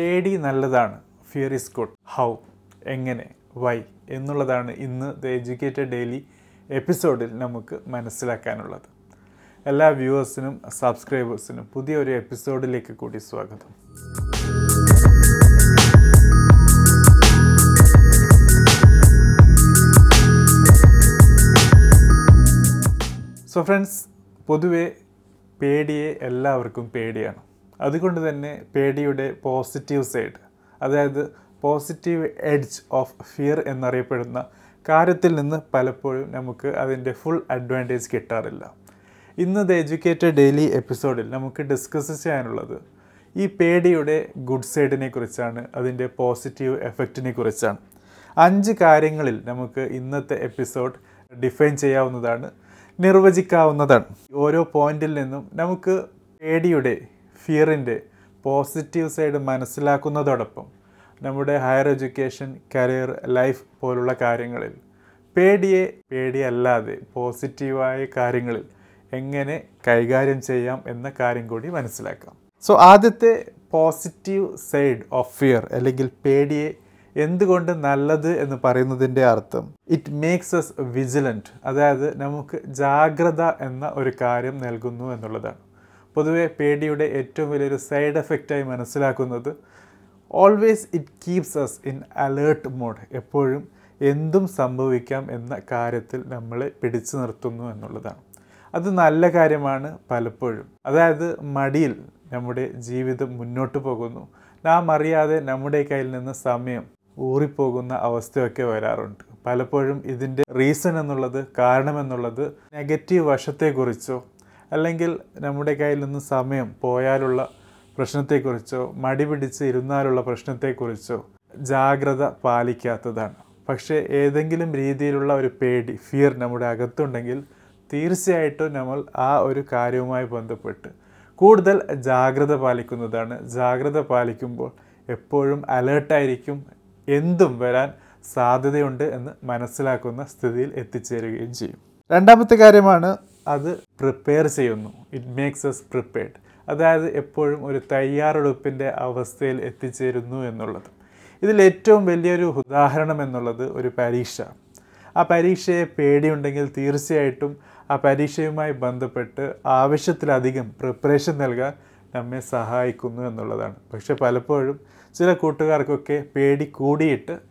പേടി നല്ലതാണ്. Fear is good how എങ്ങനെ? വൈ എന്നുള്ളതാണ് ഇന്ന് ദ എഡ്യൂക്കേറ്റഡ് ഡെയിലി എപ്പിസോഡിൽ നമുക്ക് മനസ്സിലാക്കാനുള്ളത്. എല്ലാ വ്യൂവേഴ്സിനും സബ്സ്ക്രൈബേഴ്സിനും പുതിയൊരു എപ്പിസോഡിലേക്ക് കൂടി സ്വാഗതം. സോ ഫ്രണ്ട്സ് പൊതുവെ പേടിയെ എല്ലാവർക്കും പേടിയാണ്. അതുകൊണ്ട് തന്നെ പേടിയുടെ പോസിറ്റീവ് സൈഡ് അതായത് പോസിറ്റീവ് എഡ്ജ് ഓഫ് ഫിയർ എന്നറിയപ്പെടുന്ന കാര്യത്തിൽ നിന്ന് പലപ്പോഴും നമുക്ക് അതിന്റെ ഫുൾ അഡ്വാന്റേജ് കിട്ടാറില്ല. ഇന്നത്തെ എഡ്യൂക്കേറ്റഡ് ഡെയിലി എപ്പിസോഡിൽ നമുക്ക് ഡിസ്കസ് ചെയ്യാനുള്ളത് ഈ പേടിയുടെ ഗുഡ് സൈഡിനെ കുറിച്ചാണ് അതിന്റെ പോസിറ്റീവ് എഫക്റ്റിനെ കുറിച്ചാണ്. അഞ്ച് കാര്യങ്ങളിൽ നമുക്ക് ഇന്നത്തെ എപ്പിസോഡ് ഡിഫൈൻ ചെയ്യാവുന്നതാണ് നിർവചിക്കാവുന്നതാണ്. ഓരോ പോയിന്റിൽ നിന്നും നമുക്ക് പേടിയുടെ ഫിയറിന്റെ പോസിറ്റീവ് സൈഡ് മനസ്സിലാക്കുന്നതോടൊപ്പം നമ്മുടെ ഹയർ എഡ്യൂക്കേഷൻ കരിയർ ലൈഫ് പോലുള്ള കാര്യങ്ങളിൽ പേടിയെ പേടിയല്ലാതെ പോസിറ്റീവായ കാര്യങ്ങളിൽ എങ്ങനെ കൈകാര്യം ചെയ്യാം എന്ന കാര്യം കൂടി മനസ്സിലാക്കാം. സോ ആദ്യത്തെ പോസിറ്റീവ് സൈഡ് ഓഫ് ഫിയർ അല്ലെങ്കിൽ പേടിയെ എന്തുകൊണ്ട് നല്ലത് എന്ന് പറയുന്നതിന്റെ അർത്ഥം ഇറ്റ് മേക്സ് എസ് വിജിലന്റ് അതായത് നമുക്ക് ജാഗ്രത എന്ന ഒരു കാര്യം നൽകുന്നു എന്നുള്ളതാണ്. പൊതുവെ പേടിയുടെ ഏറ്റവും വലിയൊരു സൈഡ് എഫക്റ്റായി മനസ്സിലാക്കുന്നത് always it keeps us in alert mode എപ്പോഴും എന്തും സംഭവിക്കാം എന്ന കാര്യത്തിൽ നമ്മളെ പിടിച്ചു നിർത്തുന്നു എന്നുള്ളതാണ്. അത് നല്ല കാര്യമാണ് പലപ്പോഴും. അതായത് മടിയിൽ നമ്മുടെ ജീവിതം മുന്നോട്ട് പോകുന്നു. നാം അറിയാതെ നമ്മുടെ കയ്യിൽ നിന്ന് സമയം ഊറിപ്പോകുന്ന അവസ്ഥയൊക്കെ വരാറുണ്ട്. പലപ്പോഴും ഇതിന്റെ റീസൺ എന്നുള്ളത് കാരണമെന്നുള്ളത് നെഗറ്റീവ് വശത്തെക്കുറിച്ചോ അല്ലെങ്കിൽ നമ്മുടെ കയ്യിൽ നിന്ന് സമയം പോയാലുള്ള പ്രശ്നത്തെക്കുറിച്ചോ മടി പിടിച്ച് ഇരുന്നാലുള്ള പ്രശ്നത്തെക്കുറിച്ചോ ജാഗ്രത പാലിക്കാത്തതാണ്. പക്ഷേ ഏതെങ്കിലും രീതിയിലുള്ള ഒരു പേടി ഫിയർ നമ്മുടെ അകത്തുണ്ടെങ്കിൽ തീർച്ചയായിട്ടും നമ്മൾ ആ ഒരു കാര്യവുമായി ബന്ധപ്പെട്ട് കൂടുതൽ ജാഗ്രത പാലിക്കുന്നതാണ്. ജാഗ്രത പാലിക്കുമ്പോൾ എപ്പോഴും അലേർട്ടായിരിക്കും എന്തും വരാൻ സാധ്യതയുണ്ട് എന്ന് മനസ്സിലാക്കുന്ന സ്ഥിതിയിൽ എത്തിച്ചേരുകയും ചെയ്യും. രണ്ടാമത്തെ കാര്യമാണ് അത് പ്രിപ്പയർ ചെയ്യുന്നു. ഇറ്റ് മേക്സ് എസ് പ്രിപ്പയർഡ് അതായത് എപ്പോഴും ഒരു തയ്യാറെടുപ്പിന്റെ അവസ്ഥയിൽ എത്തിച്ചേരുന്നു എന്നുള്ളത്. ഇതിൽ ഏറ്റവും വലിയൊരു ഉദാഹരണം എന്നുള്ളത് ഒരു പരീക്ഷ. ആ പരീക്ഷയെ പേടിയുണ്ടെങ്കിൽ തീർച്ചയായിട്ടും ആ പരീക്ഷയുമായി ബന്ധപ്പെട്ട് ആവശ്യത്തിലധികം പ്രിപ്പറേഷൻ നൽകാൻ നമ്മെ സഹായിക്കുന്നു എന്നുള്ളതാണ്. പക്ഷെ പലപ്പോഴും ചില കൂട്ടുകാർക്കൊക്കെ പേടി കൂടിയിട്ട്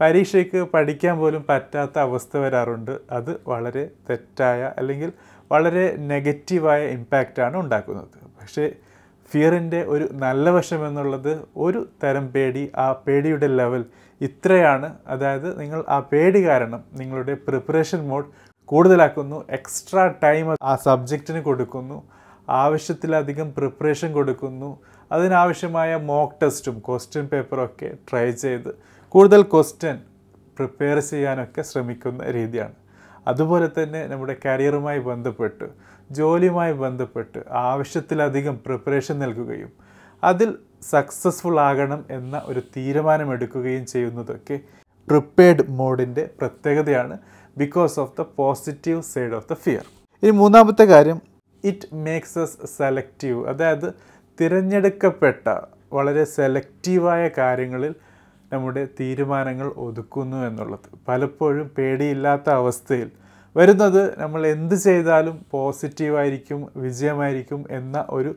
പരീക്ഷയ്ക്ക് പഠിക്കാൻ പോലും പറ്റാത്ത അവസ്ഥ വരാറുണ്ട്. അത് വളരെ തെറ്റായ അല്ലെങ്കിൽ വളരെ നെഗറ്റീവായ ഇമ്പാക്റ്റാണ് ഉണ്ടാക്കുന്നത്. പക്ഷേ ഫിയറിന്റെ ഒരു നല്ല വശം എന്നുള്ളത് ഒരു തരം പേടി ആ പേടിയുടെ ലെവൽ ഇത്രയാണ്. അതായത് നിങ്ങൾ ആ പേടി കാരണം നിങ്ങളുടെ പ്രിപ്പറേഷൻ മോഡ് കൂടുതലാക്കുന്നു എക്സ്ട്രാ ടൈം ആ സബ്ജക്റ്റിന് കൊടുക്കുന്നു ആവശ്യത്തിലധികം പ്രിപ്പറേഷൻ കൊടുക്കുന്നു അതിനാവശ്യമായ മോക്ക് ടെസ്റ്റും ക്വസ്റ്റ്യൻ പേപ്പറും ഒക്കെ ട്രൈ ചെയ്ത് കൂടുതൽ ക്വസ്റ്റ്യൻ പ്രിപ്പയർ ചെയ്യാനൊക്കെ ശ്രമിക്കുന്ന രീതിയാണ്. അതുപോലെ തന്നെ നമ്മുടെ കരിയറുമായി ബന്ധപ്പെട്ട് ജോലിയുമായി ബന്ധപ്പെട്ട് ആവശ്യത്തിലധികം പ്രിപ്പറേഷൻ നൽകുകയും അതിൽ സക്സസ്ഫുൾ ആകണം എന്ന ഒരു തീരുമാനമെടുക്കുകയും ചെയ്യുന്നതൊക്കെ പ്രിപ്പേർഡ് മോഡിന്റെ പ്രത്യേകതയാണ് because of the positive side of the fear ഇനി മൂന്നാമത്തെ കാര്യം ഇറ്റ് മേക്സ് എസ് സെലക്റ്റീവ് അതായത് തിരഞ്ഞെടുക്കപ്പെട്ട വളരെ സെലക്റ്റീവായ കാര്യങ്ങളിൽ നമ്മുടെ തീരുമാനങ്ങൾ ഒതുക്കുന്നു എന്നുള്ളത്. പലപ്പോഴും പേടിയില്ലാത്ത അവസ്ഥയിൽ. വരുന്നത് നമ്മൾ എന്ത് ചെയ്താലും പോസിറ്റീവായിരിക്കും വിജയമായിരിക്കും എന്ന ഒരു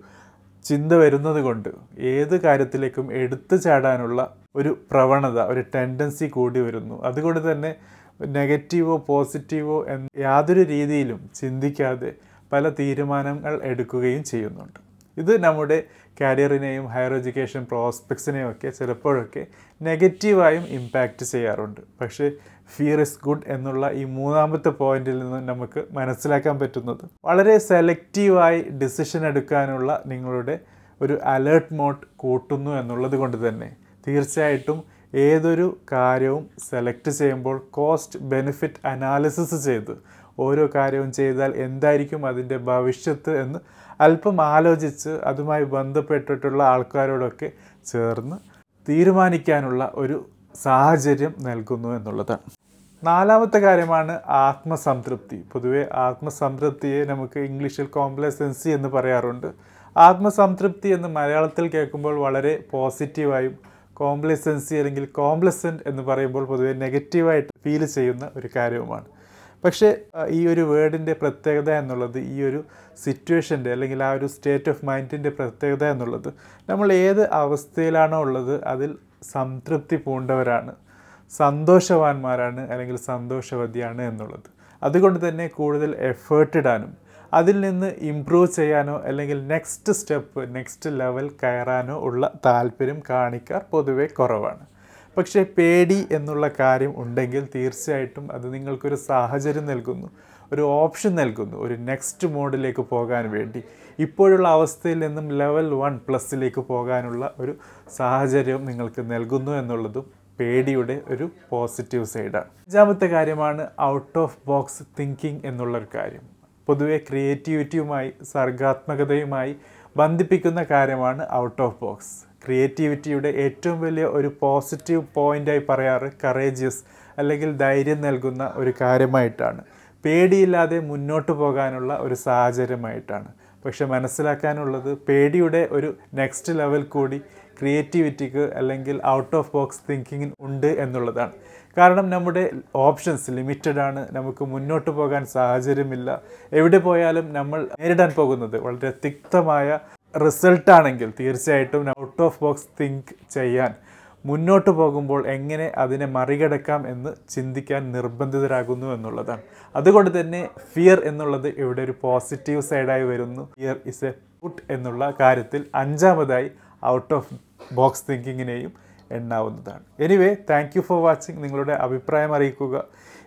ചിന്ത വരുന്നത് കൊണ്ട് ഏത് കാര്യത്തിലേക്കും എടുത്തു ചാടാനുള്ള ഒരു പ്രവണത ഒരു ടെൻഡൻസി കൂടി വരുന്നു. അതുകൊണ്ട് തന്നെ നെഗറ്റീവോ പോസിറ്റീവോ എന്ന യാതൊരു രീതിയിലും ചിന്തിക്കാതെ പല തീരുമാനങ്ങൾ എടുക്കുകയും ചെയ്യുന്നുണ്ട്. ഇത് നമ്മുടെ കരിയറിനെയും ഹയർ എഡ്യൂക്കേഷൻ പ്രോസ്പെക്ട്സിനെയും ഒക്കെ ചിലപ്പോഴൊക്കെ നെഗറ്റീവായും ഇമ്പാക്റ്റ് ചെയ്യാറുണ്ട്. പക്ഷേ ഫിയർ ഇസ് ഗുഡ് എന്നുള്ള ഈ മൂന്നാമത്തെ പോയിന്റിൽ നിന്ന് നമുക്ക് മനസ്സിലാക്കാൻ പറ്റുന്നത് വളരെ സെലക്റ്റീവായി ഡിസിഷൻ എടുക്കാനുള്ള നിങ്ങളുടെ ഒരു അലേർട്ട് മോഡ് കൂട്ടുന്നു എന്നുള്ളത് കൊണ്ട് തന്നെ. തീർച്ചയായിട്ടും ഏതൊരു കാര്യവും സെലക്ട് ചെയ്യുമ്പോൾ കോസ്റ്റ് ബെനിഫിറ്റ് അനാലിസിസ് ചെയ്ത് ഓരോ കാര്യവും ചെയ്താൽ എന്തായിരിക്കും അതിന്റെ ഭവിഷ്യത്ത് എന്ന് അല്പം ആലോചിച്ച് അതുമായി ബന്ധപ്പെട്ടിട്ടുള്ള ആൾക്കാരോടൊക്കെ ചേർന്ന് തീരുമാനിക്കാനുള്ള ഒരു സാഹചര്യം നൽകുന്നു എന്നുള്ളതാണ് നാലാമത്തെ കാര്യമാണ് ആത്മസംതൃപ്തി. പൊതുവെ ആത്മസംതൃപ്തിയെ നമുക്ക് ഇംഗ്ലീഷിൽ കോംപ്ലസൻസി എന്ന് പറയാറുണ്ട്. ആത്മസംതൃപ്തി എന്ന് മലയാളത്തിൽ കേൾക്കുമ്പോൾ വളരെ പോസിറ്റീവായും കോംപ്ലസൻസി അല്ലെങ്കിൽ കോംപ്ലസന്റ് എന്ന് പറയുമ്പോൾ പൊതുവെ നെഗറ്റീവായിട്ട് ഫീൽ ചെയ്യുന്ന ഒരു കാര്യവുമാണ്. പക്ഷേ ഈ ഒരു വേർഡിന്റെ പ്രത്യേകത എന്നുള്ളത് ഈ ഒരു സിറ്റുവേഷന്റെ അല്ലെങ്കിൽ ആ ഒരു സ്റ്റേറ്റ് ഓഫ് മൈൻഡിന്റെ പ്രത്യേകത എന്നുള്ളത് നമ്മൾ ഏത് അവസ്ഥയിലാണോ ഉള്ളത് അതിൽ സംതൃപ്തി പൂണ്ടവരാണ്. സന്തോഷവാന്മാരാണ് അല്ലെങ്കിൽ സന്തോഷവതിയാണ് എന്നുള്ളത്. അതുകൊണ്ട് തന്നെ കൂടുതൽ എഫേർട്ട് ഇടാനും അതിൽ നിന്ന് ഇമ്പ്രൂവ് ചെയ്യാനോ അല്ലെങ്കിൽ നെക്സ്റ്റ് സ്റ്റെപ്പ് നെക്സ്റ്റ് ലെവൽ കയറാനോ ഉള്ള താല്പര്യം കാണിക്കാർ പൊതുവെ കുറവാണ്. പക്ഷേ പേടി എന്നുള്ള കാര്യം ഉണ്ടെങ്കിൽ തീർച്ചയായിട്ടും അത് നിങ്ങൾക്കൊരു സാഹചര്യം നൽകുന്നു ഒരു ഓപ്ഷൻ നൽകുന്നു ഒരു നെക്സ്റ്റ് മോഡിലേക്ക് പോകാൻ വേണ്ടി. ഇപ്പോഴുള്ള അവസ്ഥയിൽ നിന്നും ലെവൽ വൺ പ്ലസിലേക്ക് പോകാനുള്ള ഒരു സാഹചര്യം നിങ്ങൾക്ക് നൽകുന്നു എന്നുള്ളതും പേടിയുടെ ഒരു പോസിറ്റീവ് സൈഡാണ് അഞ്ചാമത്തെ കാര്യമാണ് ഔട്ട് ഓഫ് ബോക്സ് തിങ്കിങ് എന്നുള്ളൊരു കാര്യം. പൊതുവെ ക്രിയേറ്റിവിറ്റിയുമായി സർഗാത്മകതയുമായി ബന്ധിപ്പിക്കുന്ന കാര്യമാണ് ഔട്ട് ഓഫ് ബോക്സ് ക്രിയേറ്റിവിറ്റിയുടെ ഏറ്റവും വലിയ ഒരു പോസിറ്റീവ് പോയിന്റായി പറയാറ് കറേജിയസ് അല്ലെങ്കിൽ ധൈര്യം നൽകുന്ന ഒരു കാര്യമായിട്ടാണ്. പേടിയില്ലാതെ മുന്നോട്ട് പോകാനുള്ള ഒരു സാഹചര്യമായിട്ടാണ്. പക്ഷെ മനസ്സിലാക്കാനുള്ളത് പേടിയുടെ ഒരു നെക്സ്റ്റ് ലെവൽ കൂടി ക്രിയേറ്റിവിറ്റിക്ക് അല്ലെങ്കിൽ ഔട്ട് ഓഫ് ബോക്സ് തിങ്കിങ്ങിന് ഉണ്ട് എന്നുള്ളതാണ്. കാരണം നമ്മുടെ ഓപ്ഷൻസ് ലിമിറ്റഡ് ആണ് നമുക്ക് മുന്നോട്ട് പോകാൻ സാഹചര്യമില്ല. എവിടെ പോയാലും നമ്മൾ നേരിടാൻ പോകുന്നത് വളരെ തിക്തമായ റിസൾട്ടാണെങ്കിൽ തീർച്ചയായിട്ടും ഔട്ട് ഓഫ് ബോക്സ് തിങ്ക് ചെയ്യാൻ മുന്നോട്ട് പോകുമ്പോൾ എങ്ങനെ അതിനെ മറികടക്കാം എന്ന് ചിന്തിക്കാൻ നിർബന്ധിതരാകുന്നു എന്നുള്ളതാണ്. അതുകൊണ്ട് തന്നെ ഫിയർ എന്നുള്ളത് ഇവിടെ ഒരു പോസിറ്റീവ് സൈഡായി വരുന്നു. ഫിയർ ഇസ് എ പുട്ട് എന്നുള്ള കാര്യത്തിൽ അഞ്ചാമതായി ഔട്ട് ഓഫ് ബോക്സ് തിങ്കിങ്ങിനെയും എണ്ണാവുന്നതാണ്. Anyway thank you for watching നിങ്ങളുടെ അഭിപ്രായം അറിയിക്കുക.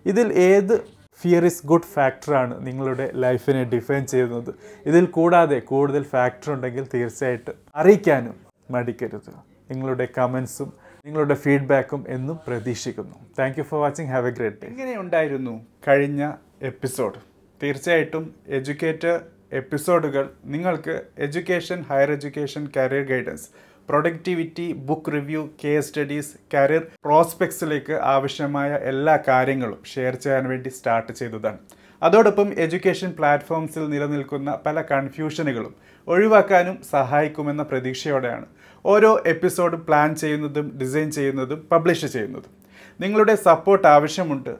ഇതിൽ ഏത് ഫിയർ ഇസ് ഗുഡ് ഫാക്ടറാണ് നിങ്ങളുടെ ലൈഫിനെ ഡിഫൈൻ ചെയ്യുന്നത്. ഇതിൽ കൂടാതെ കൂടുതൽ ഫാക്ടർ ഉണ്ടെങ്കിൽ തീർച്ചയായിട്ടും അറിയിക്കാനും മടിക്കരുത്. നിങ്ങളുടെ കമൻസും നിങ്ങളുടെ ഫീഡ്ബാക്കും എന്നും പ്രതീക്ഷിക്കുന്നു. Thank you for watching have a great day എങ്ങനെയുണ്ടായിരുന്നു കഴിഞ്ഞ എപ്പിസോഡ് തീർച്ചയായിട്ടും എഡ്യൂക്കേറ്റർ എപ്പിസോഡുകൾ നിങ്ങൾക്ക് education higher education career guidance productivity book review case studies career പ്രോസ്പെക്ട്സിലേക്ക് ആവശ്യമായ എല്ലാ കാര്യങ്ങളും ഷെയർ ചെയ്യാൻ വേണ്ടി സ്റ്റാർട്ട് ചെയ്തതാണ്. അതോടൊപ്പം എഡ്യൂക്കേഷൻ പ്ലാറ്റ്ഫോംസിൽ നിലനിൽക്കുന്ന പല കൺഫ്യൂഷനുകളും ഒഴിവാക്കാനും സഹായിക്കുമെന്ന പ്രതീക്ഷയോടെയാണ് ഓരോ എപ്പിസോഡും പ്ലാൻ ചെയ്യുന്നതും ഡിസൈൻ ചെയ്യുന്നതും പബ്ലിഷ് ചെയ്യുന്നതും. നിങ്ങളുടെ സപ്പോർട്ട് ആവശ്യമുണ്ട്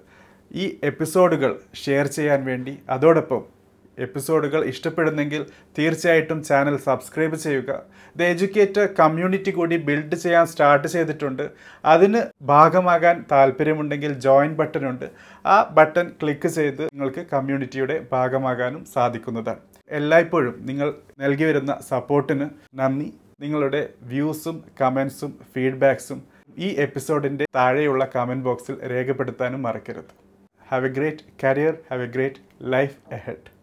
ഈ എപ്പിസോഡുകൾ ഷെയർ ചെയ്യാൻ വേണ്ടി. അതോടൊപ്പം എപ്പിസോഡുകൾ ഇഷ്ടപ്പെടുന്നെങ്കിൽ തീർച്ചയായിട്ടും ചാനൽ സബ്സ്ക്രൈബ് ചെയ്യുക. ദ എഡ്യൂക്കേറ്റർ കമ്മ്യൂണിറ്റി കൂടി ബിൽഡ് ചെയ്യാൻ സ്റ്റാർട്ട് ചെയ്തിട്ടുണ്ട്. അതിന് ഭാഗമാകാൻ താല്പര്യമുണ്ടെങ്കിൽ ജോയിൻ ബട്ടൺ ഉണ്ട്. ആ ബട്ടൺ ക്ലിക്ക് ചെയ്ത് നിങ്ങൾക്ക് കമ്മ്യൂണിറ്റിയുടെ ഭാഗമാകാനും സാധിക്കുന്നതാണ്. എല്ലായ്പ്പോഴും നിങ്ങൾ നൽകി വരുന്ന സപ്പോർട്ടിന് നന്ദി. നിങ്ങളുടെ വ്യൂസും കമൻസും ഫീഡ്ബാക്സും ഈ എപ്പിസോഡിന്റെ താഴെയുള്ള കമന്റ് ബോക്സിൽ രേഖപ്പെടുത്താനും മറക്കരുത്. Have a great career have a great life ahead